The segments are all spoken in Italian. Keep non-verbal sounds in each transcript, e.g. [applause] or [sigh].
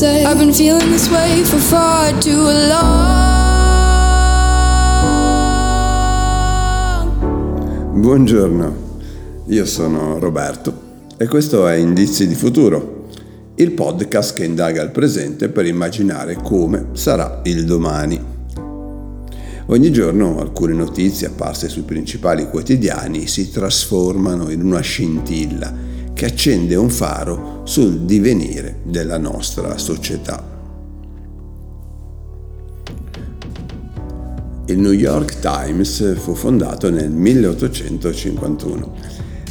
say I've been feeling this way for far too long. Buongiorno, io sono Roberto e questo è Indizi di Futuro, il podcast che indaga il presente per immaginare come sarà il domani. Ogni giorno alcune notizie apparse sui principali quotidiani si trasformano in una scintilla che accende un faro sul divenire della nostra società. Il New York Times fu fondato nel 1851.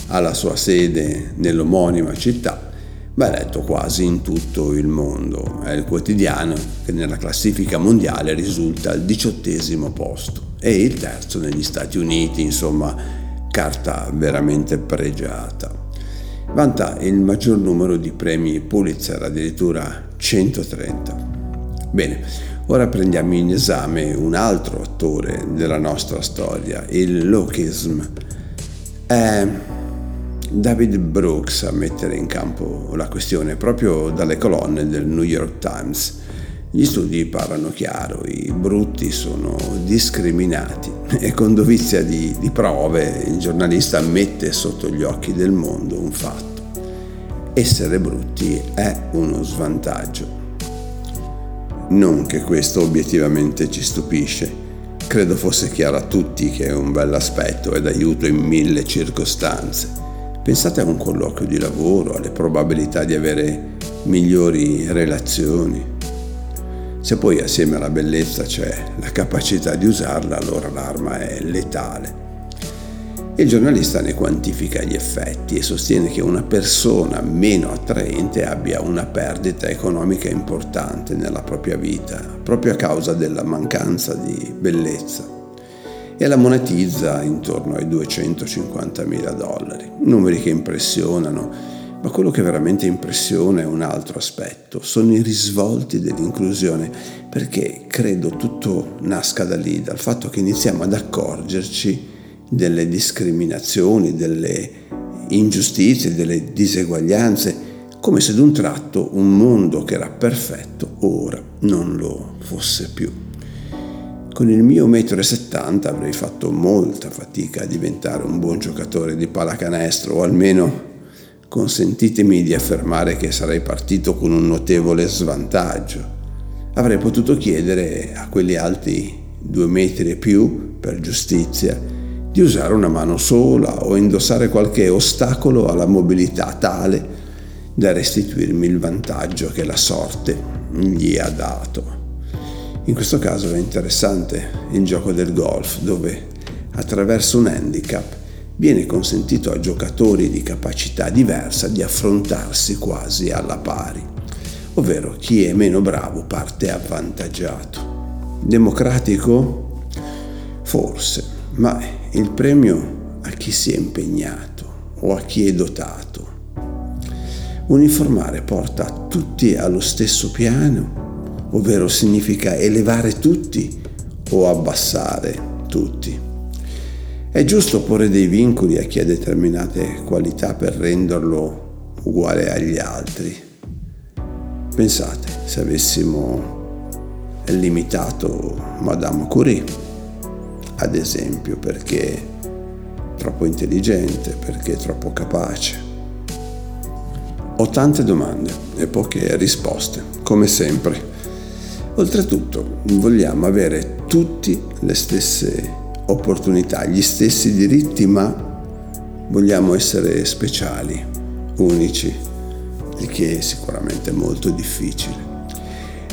Ha la sua sede nell'omonima città ma è letto quasi in tutto il mondo. È il quotidiano che nella classifica mondiale risulta al diciottesimo posto e il terzo negli Stati Uniti, insomma, carta veramente pregiata. Vanta il maggior numero di premi Pulitzer, addirittura 130. Bene, ora prendiamo in esame un altro attore della nostra storia, il Lokism. È David Brooks a mettere in campo la questione proprio dalle colonne del New York Times. Gli studi parlano chiaro, i brutti sono discriminati [laughs] e con dovizia di, di prove il giornalista mette sotto gli occhi del mondo un fatto. Essere brutti è uno svantaggio. Non che questo obiettivamente ci stupisce, credo fosse chiaro a tutti che è un bel aspetto ed aiuto in mille circostanze Pensate a un colloquio di lavoro, alle probabilità di avere migliori relazioni. Se poi assieme alla bellezza c'è la capacità di usarla, allora l'arma è letale. Il giornalista ne quantifica gli effetti e sostiene che una persona meno attraente abbia una perdita economica importante nella propria vita, proprio a causa della mancanza di bellezza e la monetizza intorno ai 250 mila dollari. Numeri che impressionano, ma quello che veramente impressiona è un altro aspetto, sono i risvolti dell'inclusione, perché credo tutto nasca da lì, dal fatto che iniziamo ad accorgerci delle discriminazioni, delle ingiustizie, delle diseguaglianze, come se d'un tratto un mondo che era perfetto ora non lo fosse più. Con il mio 1,70 m avrei fatto molta fatica a diventare un buon giocatore di pallacanestro o almeno consentitemi di affermare che sarei partito con un notevole svantaggio. Avrei potuto chiedere a quelli alti due metri e più, per giustizia, di usare una mano sola o indossare qualche ostacolo alla mobilità tale da restituirmi il vantaggio che la sorte gli ha dato. In questo caso è interessante il gioco del golf dove attraverso un handicap viene consentito a giocatori di capacità diversa di affrontarsi quasi alla pari, ovvero chi è meno bravo parte avvantaggiato. Democratico? Forse, ma il premio a chi si è impegnato o a chi è dotato. Uniformare porta tutti allo stesso piano ovvero significa elevare tutti o abbassare tutti. È giusto porre dei vincoli a chi ha determinate qualità per renderlo uguale agli altri. Pensate se avessimo limitato Madame Curie, ad esempio, perché troppo intelligente, perché troppo capace. Ho tante domande e poche risposte, come sempre. Oltretutto vogliamo avere tutti le stesse opportunità, gli stessi diritti, ma vogliamo essere speciali, unici, il che è sicuramente molto difficile.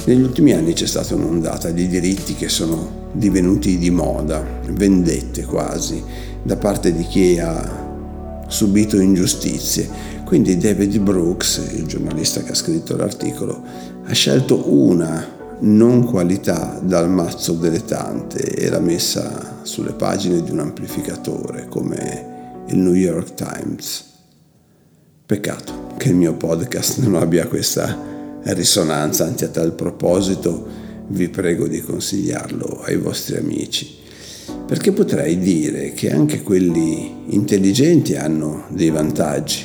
Negli ultimi anni c'è stata un'ondata di diritti che sono divenuti di moda, vendette quasi, da parte di chi ha subito ingiustizie. Quindi David Brooks, il giornalista che ha scritto l'articolo, ha scelto una non qualità dal mazzo delle tante e l'ha messa sulle pagine di un amplificatore come il New York Times. Peccato che il mio podcast non abbia questa risonanza, anzi a tal proposito vi prego di consigliarlo ai vostri amici, perché potrei dire che anche quelli intelligenti hanno dei vantaggi,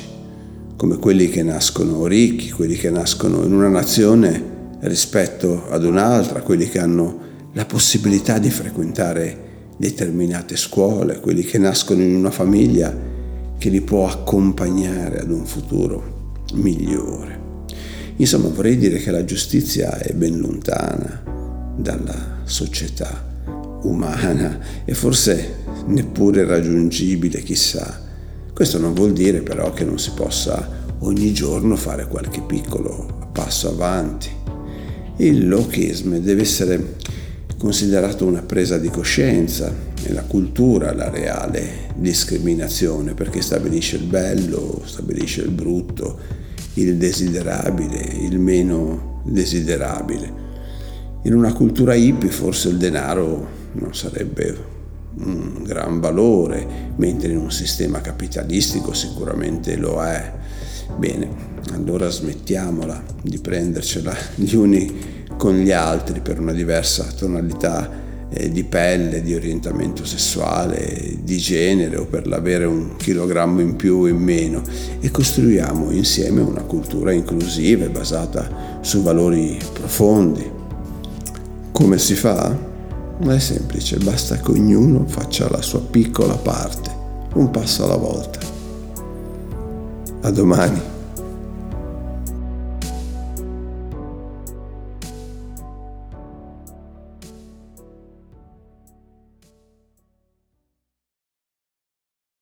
come quelli che nascono ricchi, quelli che nascono in una nazione rispetto ad un'altra, quelli che hanno la possibilità di frequentare determinate scuole, quelli che nascono in una famiglia che li può accompagnare ad un futuro migliore. Insomma, vorrei dire che la giustizia è ben lontana dalla società umana e forse neppure raggiungibile, chissà. Questo non vuol dire però che non si possa ogni giorno fare qualche piccolo passo avanti. Il lochismo deve essere considerato una presa di coscienza e la cultura la reale discriminazione perché stabilisce il bello, stabilisce il brutto, il desiderabile, il meno desiderabile. In una cultura hippie forse il denaro non sarebbe un gran valore, mentre in un sistema capitalistico sicuramente lo è. Bene, allora smettiamola di prendercela [laughs] gli uni con gli altri per una diversa tonalità eh, di pelle, di orientamento sessuale, di genere o per l'avere un chilogrammo in più o in meno e costruiamo insieme una cultura inclusiva e basata su valori profondi. Come si fa? È semplice, basta che ognuno faccia la sua piccola parte, un passo alla volta. A domani.